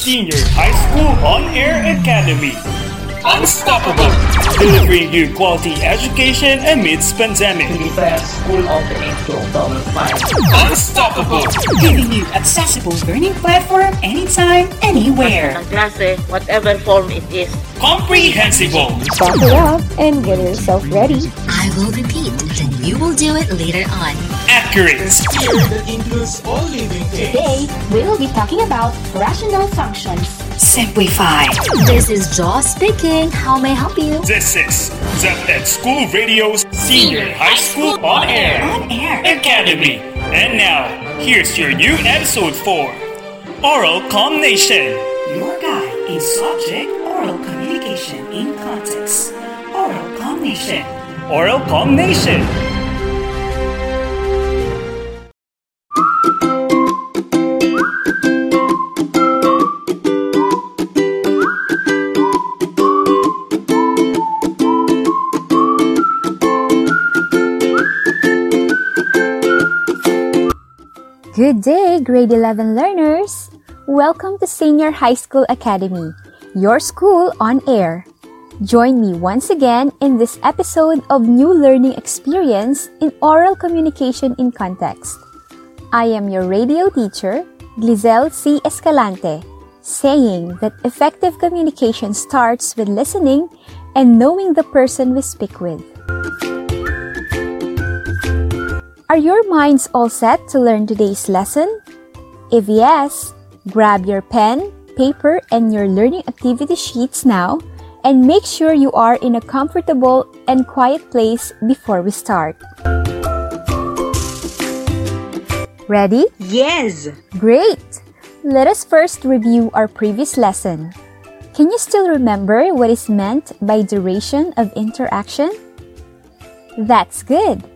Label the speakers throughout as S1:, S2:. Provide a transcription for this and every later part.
S1: Senior High School On Air Academy. Unstoppable! Delivering you quality education amidst pandemic.
S2: Defense School opening to October 5.
S1: Unstoppable!
S3: giving you accessible learning platform anytime, anywhere.
S4: ng klase, eh, whatever form it is.
S1: Comprehensible!
S5: Buckle up and get yourself ready.
S6: I will repeat, then you will do it later on.
S1: Accurate! That includes all living things.
S5: Today, we will be talking about rational functions.
S3: Simplify.
S6: This is Jaw speaking. How may I help you?
S1: This is ZED School Radio's Senior High School On Air
S3: On Air
S1: Academy. And now, here's your new episode for Oral Combination.
S3: Your guide in subject oral communication in context. Oral combination.
S1: Oral Combination.
S5: Good day, grade 11 learners! Welcome to Senior High School Academy, your school on air. Join me once again in this episode of New Learning Experience in Oral Communication in Context. I am your radio teacher, Glizel C. Escalante, saying that effective communication starts with listening and knowing the person we speak with. Are your minds all set to learn today's lesson? If yes, grab your pen, paper, and your learning activity sheets now and make sure you are in a comfortable and quiet place before we start. Ready?
S4: Yes!
S5: Great! Let us first review our previous lesson. Can you still remember what is meant by duration of interaction? That's good!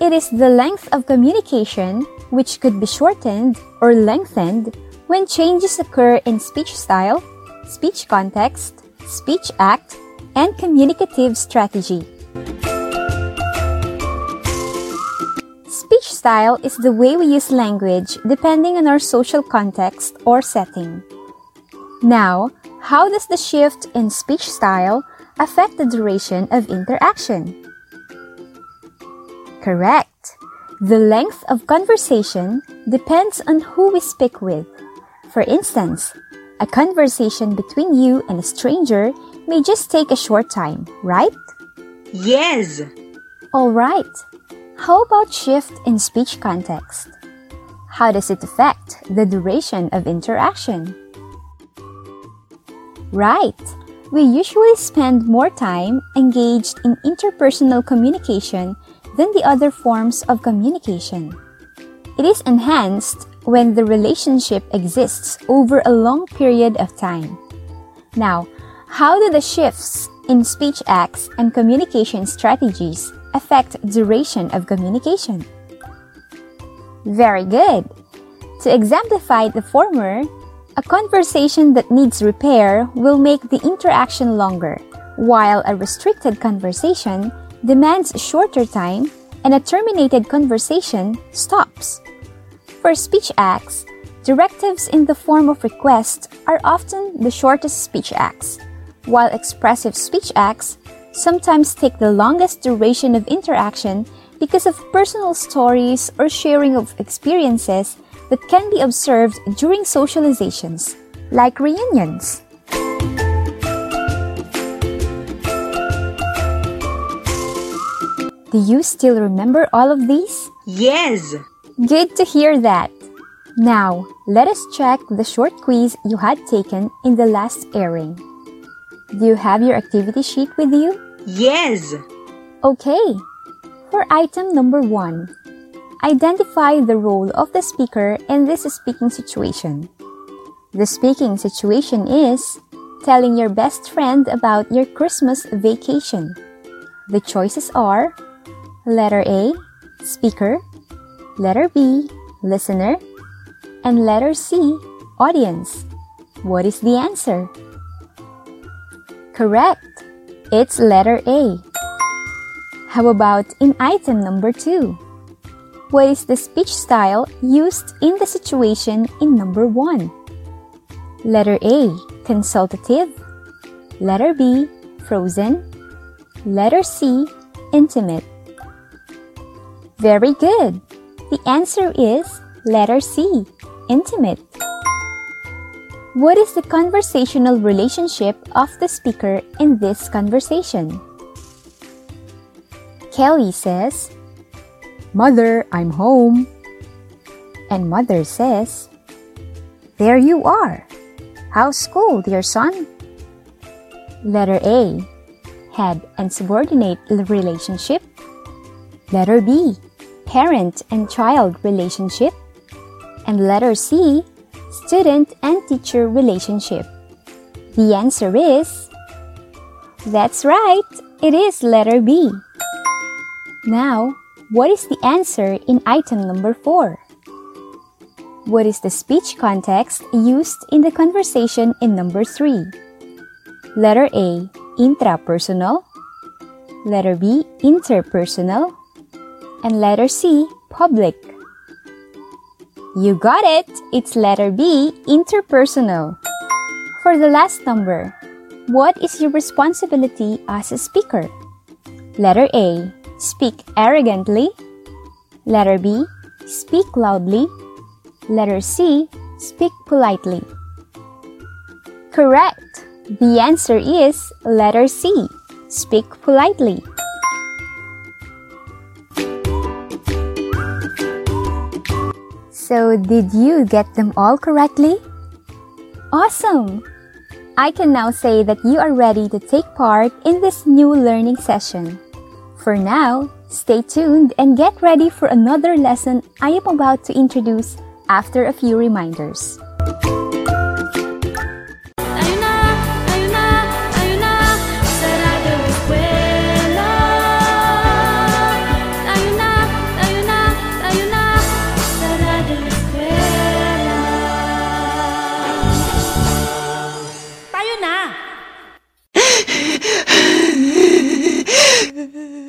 S5: It is the length of communication which could be shortened or lengthened when changes occur in speech style, speech context, speech act, and communicative strategy. Speech style is the way we use language depending on our social context or setting. Now, how does the shift in speech style affect the duration of interaction? Correct. The length of conversation depends on who we speak with. For instance, a conversation between you and a stranger may just take a short time, right?
S4: Yes!
S5: All right. How about shift in speech context? How does it affect the duration of interaction? Right. We usually spend more time engaged in interpersonal communication than the other forms of communication. It is enhanced when the relationship exists over a long period of time. Now, how do the shifts in speech acts and communication strategies affect duration of communication? Very good. To exemplify the former, a conversation that needs repair will make the interaction longer, while a restricted conversation demands shorter time and a terminated conversation stops. For speech acts, directives in the form of requests are often the shortest speech acts, while expressive speech acts sometimes take the longest duration of interaction because of personal stories or sharing of experiences that can be observed during socializations, like reunions. Do you still remember all of these?
S4: Yes!
S5: Good to hear that. Now, let us check the short quiz you had taken in the last airing. Do you have your activity sheet with you?
S4: Yes!
S5: Okay. For item number one, identify the role of the speaker in this speaking situation. The speaking situation is telling your best friend about your Christmas vacation. The choices are letter A, speaker, letter B, listener, and letter C, audience. What is the answer? Correct. It's letter A. How about in item number 2? What is the speech style used in the situation in number 1? Letter A, consultative. Letter B, frozen. Letter C, intimate. Very good. The answer is letter C, intimate. What is the conversational relationship of the speaker in this conversation? Kelly says, Mother, I'm home. And mother says, There you are. How's school, dear son? Letter A, head and subordinate relationship. Letter B, parent and child relationship. And letter C, student and teacher relationship. The answer is That's right, it is letter B. Now, what is the answer in item number 4? What is the speech context used in the conversation in number 3? Letter A, intrapersonal. Letter B, interpersonal. And letter C, public. You got it! It's letter B, interpersonal. For the last number, what is your responsibility as a speaker? Letter A, speak arrogantly. Letter B, speak loudly. Letter C, speak politely. Correct. The answer is letter C, speak politely. So, did you get them all correctly? Awesome! I can now say that you are ready to take part in this new learning session. For now, stay tuned and get ready for another lesson I am about to introduce after a few reminders.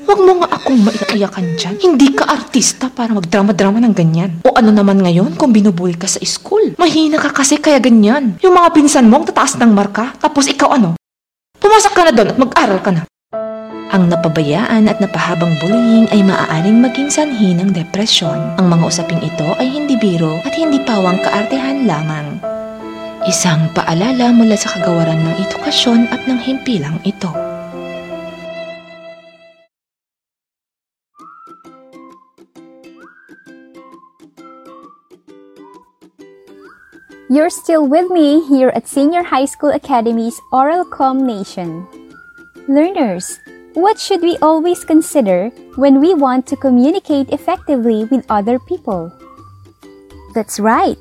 S7: Huwag mo nga akong maiiyakan dyan. Hindi ka artista para magdrama-drama ng ganyan. O ano naman ngayon kung binubuli ka sa school? Mahina ka kasi kaya ganyan. Yung mga pinsan mo ang tataas ng marka, tapos ikaw ano? Pumasok ka na doon at mag-aral ka na. Ang napabayaan at napahabang bullying ay maaaring maging sanhi ng depresyon. Ang mga usaping ito ay hindi biro at hindi pawang kaartehan lamang. Isang paalala mula sa kagawaran ng edukasyon at ng himpilang ito.
S5: You're still with me here at Senior High School Academy's Oral Com Nation. Learners, what should we always consider when we want to communicate effectively with other people? That's right.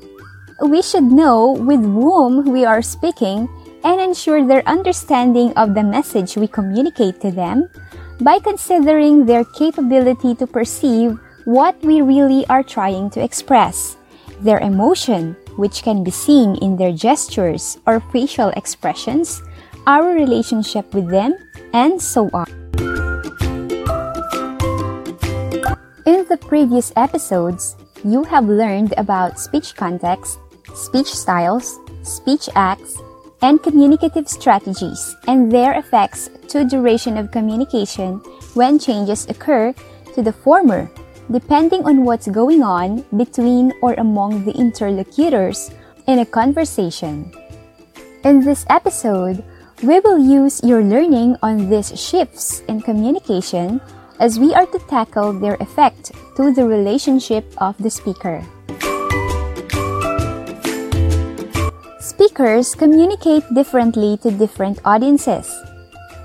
S5: We should know with whom we are speaking and ensure their understanding of the message we communicate to them by considering their capability to perceive what we really are trying to express, their emotion, which can be seen in their gestures or facial expressions, our relationship with them, and so on. In the previous episodes, you have learned about speech context, speech styles, speech acts, and communicative strategies and their effects to duration of communication when changes occur to the former depending on what's going on between or among the interlocutors in a conversation. In this episode, we will use your learning on these shifts in communication as we are to tackle their effect to the relationship of the speaker. Speakers communicate differently to different audiences.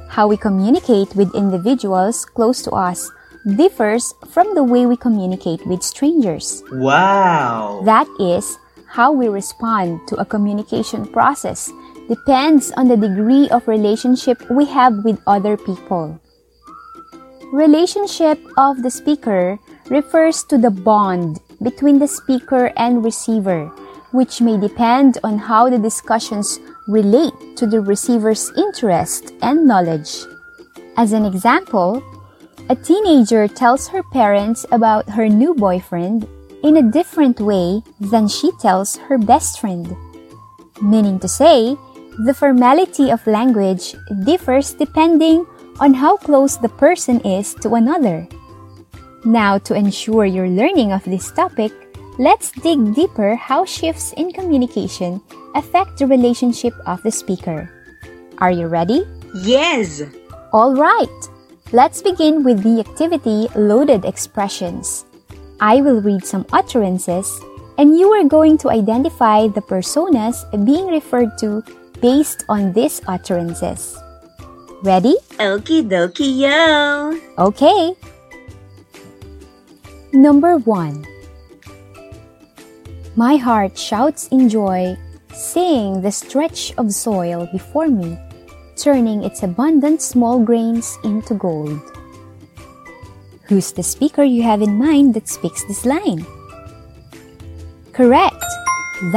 S5: How we communicate with individuals close to us differs from the way we communicate with strangers.
S2: Wow!
S5: That is, how we respond to a communication process depends on the degree of relationship we have with other people. Relationship of the speaker refers to the bond between the speaker and receiver, which may depend on how the discussions relate to the receiver's interest and knowledge. As an example, a teenager tells her parents about her new boyfriend in a different way than she tells her best friend. meaning to say, the formality of language differs depending on how close the person is to another. Now, to ensure your learning of this topic, let's dig deeper how shifts in communication affect the relationship of the speaker. Are you ready?
S4: Yes.
S5: All right. Let's begin with the activity loaded expressions. I will read some utterances and you are going to identify the personas being referred to based on these utterances. Ready?
S4: Okie dokie yo.
S5: Okay. Number 1. My heart shouts in joy, seeing the stretch of soil before me, turning its abundant small grains into gold. Who's the speaker you have in mind that speaks this line? Correct!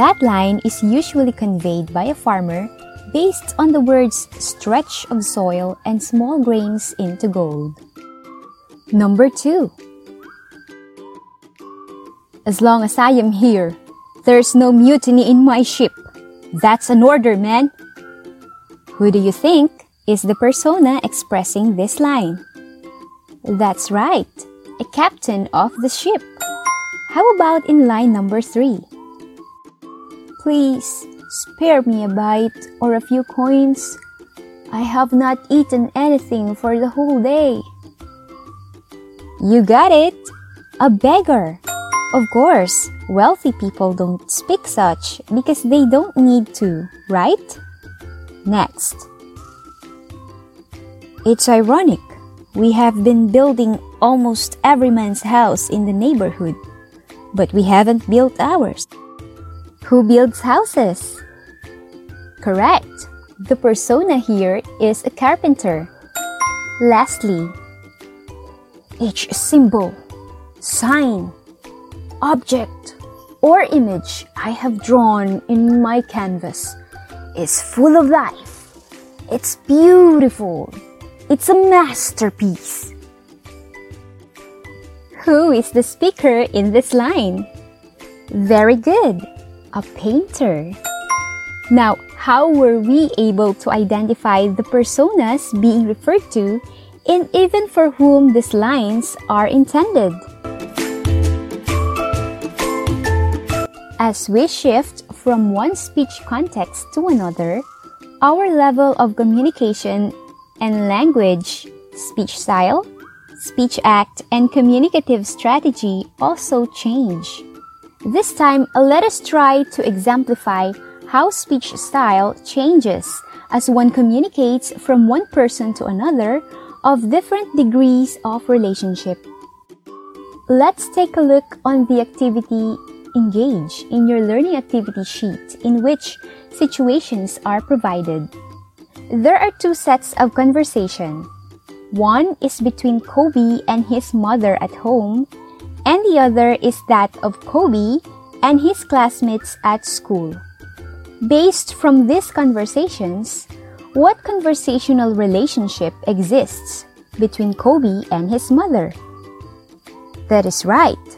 S5: That line is usually conveyed by a farmer based on the words stretch of soil and small grains into gold. Number 2. As long as I am here, there's no mutiny in my ship. That's an order, man. Who do you think is the persona expressing this line? That's right, a captain of the ship. How about in line number three? Please spare me a bite or a few coins. I have not eaten anything for the whole day. You got it! A beggar. Of course, wealthy people don't speak such because they don't need to, right? Next. It's ironic. We have been building almost every man's house in the neighborhood, but we haven't built ours. Who builds houses? Correct. The persona here is a carpenter. Lastly, each symbol, sign, object, or image I have drawn in my canvas is full of life. It's beautiful. It's a masterpiece. Who is the speaker in this line? Very good. A painter. Now, how were we able to identify the personas being referred to and even for whom these lines are intended? As we shift from one speech context to another, our level of communication and language, speech style, speech act, and communicative strategy also change. This time, let us try to exemplify how speech style changes as one communicates from one person to another of different degrees of relationship. Let's take a look on the activity Engage in your learning activity sheet in which situations are provided. There are two sets of conversation. One is between Kobe and his mother at home, and the other is that of Kobe and his classmates at school. Based from these conversations, what conversational relationship exists between Kobe and his mother? That is right.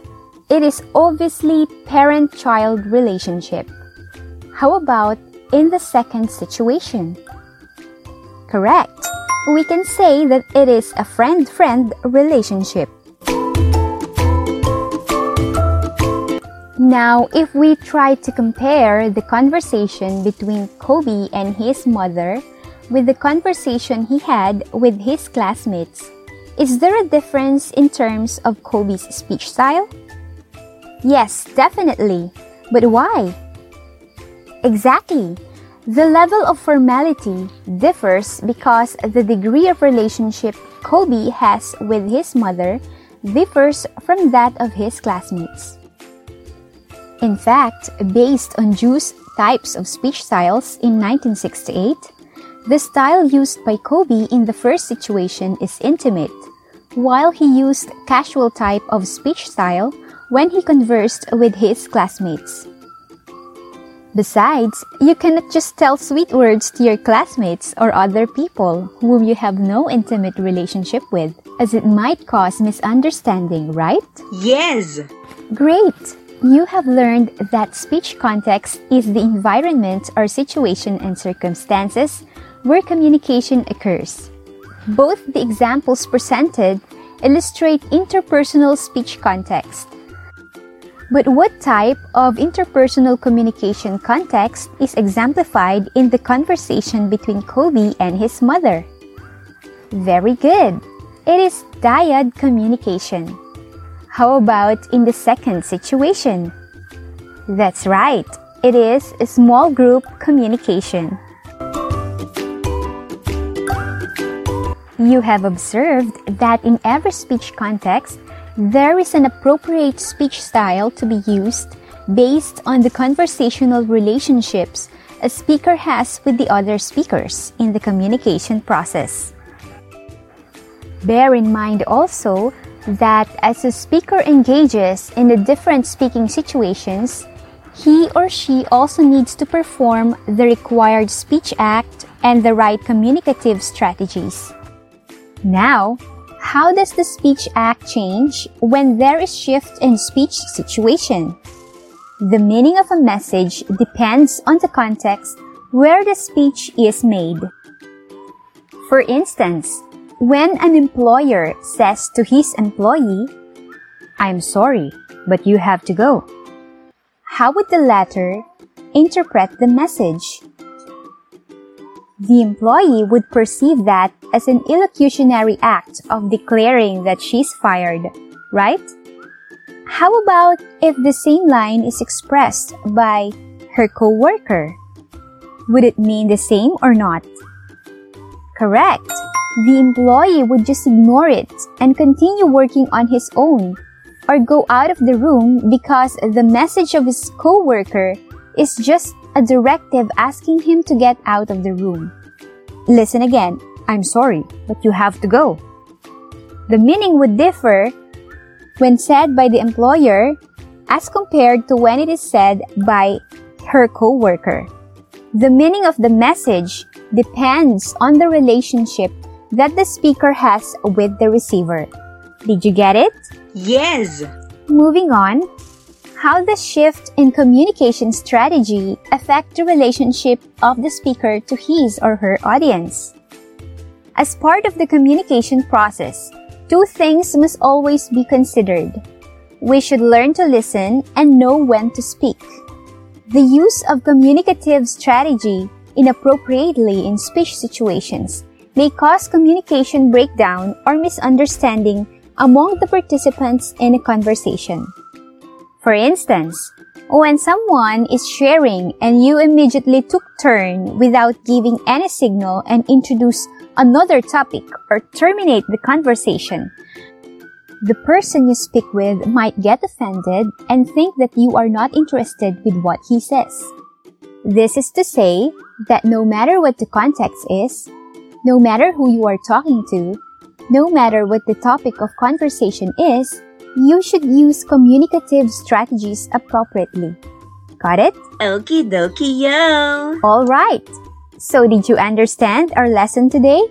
S5: It is obviously parent-child relationship. How about in the second situation? Correct. We can say that it is a friend-friend relationship. Now, if we try to compare the conversation between Kobe and his mother with the conversation he had with his classmates, is there a difference in terms of Kobe's speech style? Yes, definitely. But why? Exactly. The level of formality differs because the degree of relationship Kobe has with his mother differs from that of his classmates. In fact, based on Joos types of speech styles in 1968, the style used by Kobe in the first situation is intimate, while he used casual type of speech style when he conversed with his classmates. Besides, you cannot just tell sweet words to your classmates or other people whom you have no intimate relationship with, as it might cause misunderstanding, right?
S4: Yes.
S5: Great! You have learned that speech context is the environment or situation and circumstances where communication occurs. Both the examples presented illustrate interpersonal speech context. But what type of interpersonal communication context is exemplified in the conversation between Kobe and his mother? Very good. It is dyad communication. How about in the second situation? That's right. It is small group communication. You have observed that in every speech context, there is an appropriate speech style to be used based on the conversational relationships a speaker has with the other speakers in the communication process. Bear in mind also that as a speaker engages in the different speaking situations, he or she also needs to perform the required speech act and the right communicative strategies. Now, how does the speech act change when there is shift in speech situation? The meaning of a message depends on the context where the speech is made. For instance, when an employer says to his employee, I'm sorry, but you have to go. How would the latter interpret the message? The employee would perceive that as an illocutionary act of declaring that she's fired, right? How about if the same line is expressed by her coworker? Would it mean the same or not? Correct. The employee would just ignore it and continue working on his own or go out of the room because the message of his coworker is just a directive asking him to get out of the room. Listen again. I'm sorry, but you have to go. The meaning would differ when said by the employer as compared to when it is said by her coworker. The meaning of the message depends on the relationship that the speaker has with the receiver. Did you get it?
S4: Yes.
S5: Moving on, how does shift in communication strategy affect the relationship of the speaker to his or her audience? As part of the communication process, two things must always be considered. We should learn to listen and know when to speak. The use of communicative strategy inappropriately in speech situations may cause communication breakdown or misunderstanding among the participants in a conversation. For instance, when someone is sharing and you immediately took turn without giving any signal and introduce another topic or terminate the conversation, the person you speak with might get offended and think that you are not interested with what he says. This is to say that no matter what the context is, no matter who you are talking to, no matter what the topic of conversation is, you should use communicative strategies appropriately. Got it?
S4: Okie dokie, yo.
S5: Alright. So did you understand our lesson today?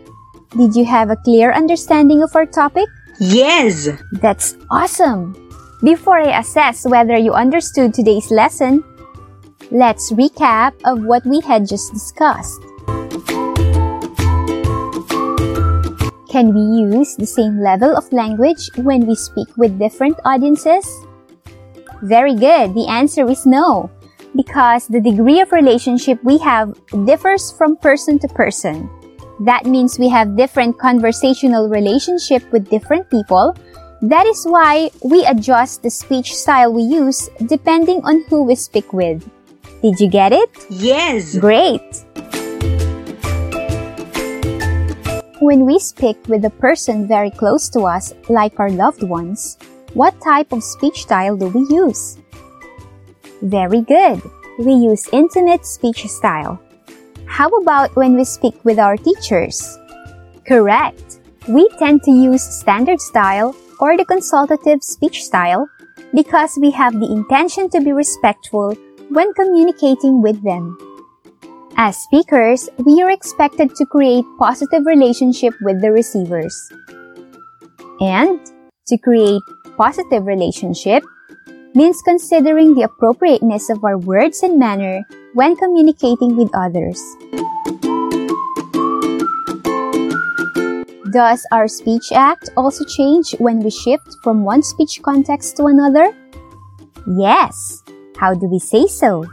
S5: Did you have a clear understanding of our topic?
S4: Yes.
S5: That's awesome! Before I assess whether you understood today's lesson, let's recap of what we had just discussed. Can we use the same level of language when we speak with different audiences? Very good. The answer is no. Because the degree of relationship we have differs from person to person. That means we have different conversational relationship with different people. That is why we adjust the speech style we use depending on who we speak with. Did you get it?
S4: Yes.
S5: Great! When we speak with a person very close to us, like our loved ones, what type of speech style do we use? Very good. We use intimate speech style. How about when we speak with our teachers? Correct. We tend to use standard style or the consultative speech style because we have the intention to be respectful when communicating with them. As speakers, we are expected to create positive relationship with the receivers. And to create positive relationship, means considering the appropriateness of our words and manner when communicating with others. Does our speech act also change when we shift from one speech context to another? Yes. How do we say so?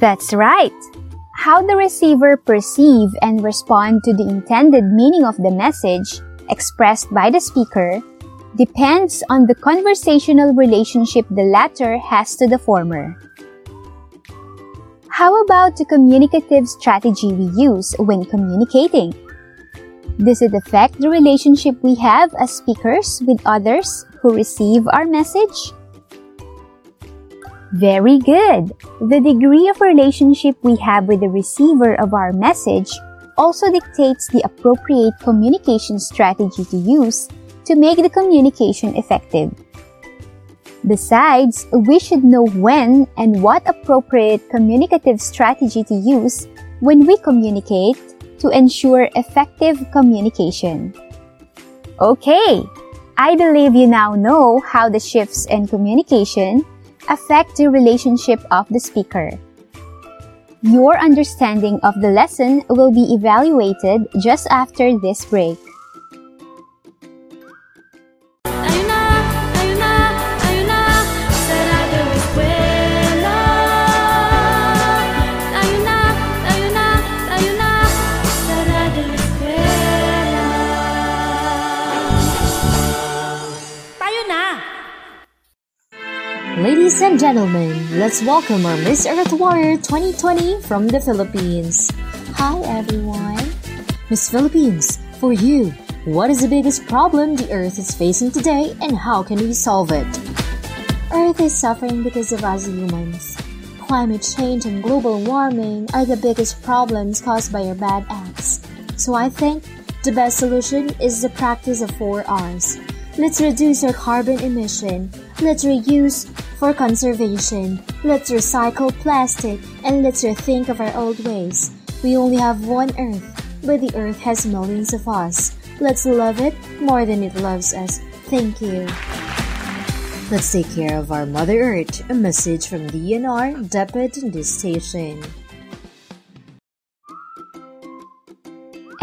S5: That's right. How the receiver perceive and respond to the intended meaning of the message expressed by the speaker depends on the conversational relationship the latter has to the former. How about the communicative strategy we use when communicating? Does it affect the relationship we have as speakers with others who receive our message? Very good. The degree of relationship we have with the receiver of our message also dictates the appropriate communication strategy to use to make the communication effective. Besides, we should know when and what appropriate communicative strategy to use when we communicate to ensure effective communication. Okay, I believe you now know how the shifts in communication affect the relationship of the speaker. Your understanding of the lesson will be evaluated just after this break.
S6: Ladies and gentlemen, let's welcome our Miss Earth Warrior 2020 from the Philippines. Hi everyone. Miss Philippines, for you, what is the biggest problem the Earth is facing today and how can we solve it? Earth is suffering because of us humans. Climate change and global warming are the biggest problems caused by our bad acts. So I think the best solution is the practice of 4 R's. Let's reduce our carbon emission. Let's reuse for conservation. Let's recycle plastic and let's rethink of our old ways. We only have one Earth, but the Earth has millions of us. Let's love it more than it loves us. Thank you. Let's take care of our Mother Earth. A message from DNR, DepEd in this station.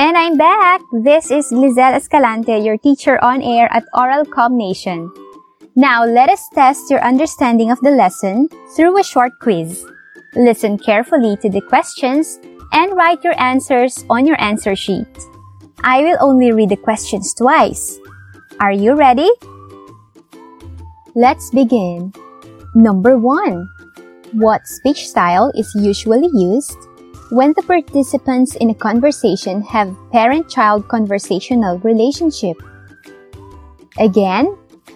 S5: And I'm back! This is Lizelle Escalante, your teacher on air at Oral Com Nation. Now, let us test your understanding of the lesson through a short quiz. Listen carefully to the questions and write your answers on your answer sheet. I will only read the questions twice. Are you ready? Let's begin. Number 1. What speech style is usually used when the participants in a conversation have parent-child conversational relationship? Again,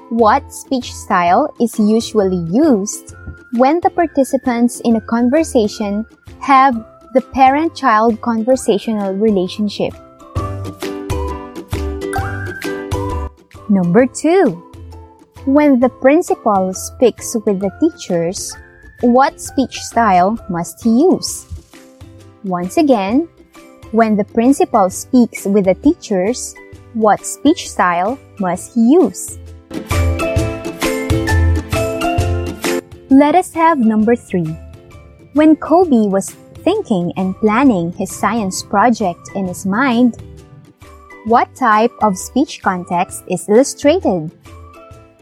S5: what speech style is usually used when the participants in a conversation have the parent-child conversational relationship? Number 2. When the principal speaks with the teachers, what speech style must he use? Once again, when the principal speaks with the teachers, what speech style must he use? Let us have number three. When Kobe was thinking and planning his science project in his mind, what type of speech context is illustrated?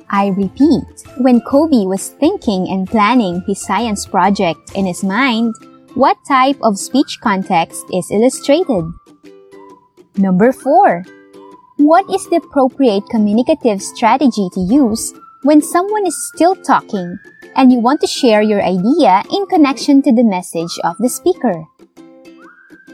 S5: I repeat, when Kobe was thinking and planning his science project in his mind, what type of speech context is illustrated? Number 4. What is the appropriate communicative strategy to use when someone is still talking and you want to share your idea in connection to the message of the speaker?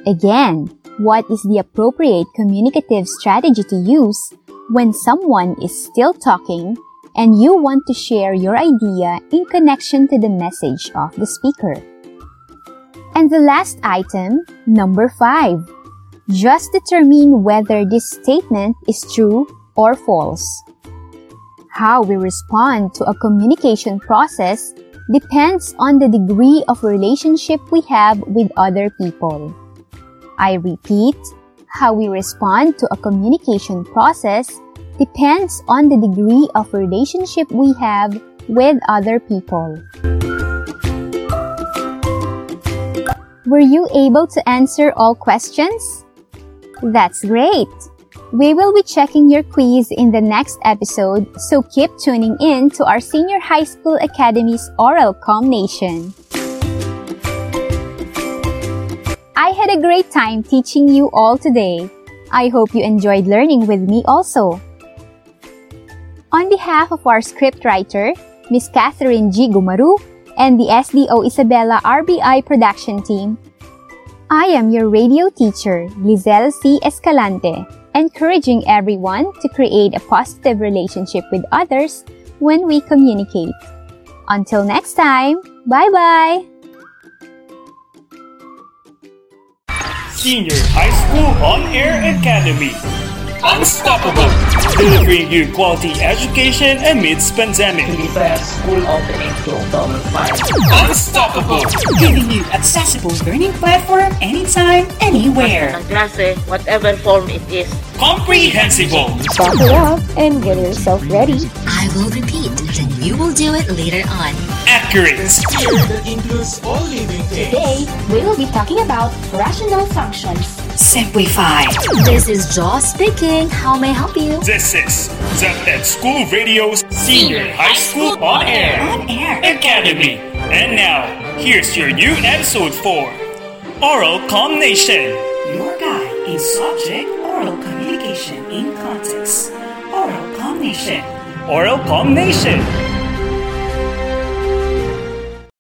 S5: Again, what is the appropriate communicative strategy to use when someone is still talking and you want to share your idea in connection to the message of the speaker? And the last item, number 5. Just determine whether this statement is true or false. How we respond to a communication process depends on the degree of relationship we have with other people. I repeat, how we respond to a communication process depends on the degree of relationship we have with other people. Were you able to answer all questions? That's great! We will be checking your quiz in the next episode, so keep tuning in to our Senior High School Academy's Oral Com Nation. I had a great time teaching you all today. I hope you enjoyed learning with me also. On behalf of our scriptwriter, Miss Catherine G. Gumaru, and the SDO Isabela RBI production team, I am your radio teacher, Lizelle C. Escalante, encouraging everyone to create a positive relationship with others when we communicate. Until next time, bye bye!
S1: Senior High School On Air Academy. Unstoppable. Delivering you quality education amidst pandemic.
S2: The best school opening to October 5.
S1: Unstoppable.
S3: Giving you accessible learning platform anytime, anywhere.
S8: ng klase, whatever form it is.
S1: Comprehensible.
S5: Buckle up and get yourself ready.
S9: I will repeat, then you will do it later on.
S1: Accurate.
S10: Today, we will be talking about rational functions.
S3: Simplify.
S9: This is Jaw speaking. How may I help you?
S1: This is Zapted School Radio's Senior High School On Air
S3: On Air
S1: Academy. And now, here's your new episode for Oral Nation.
S3: Your guide in subject oral communication in context. Oral Nation.
S1: Oral Nation.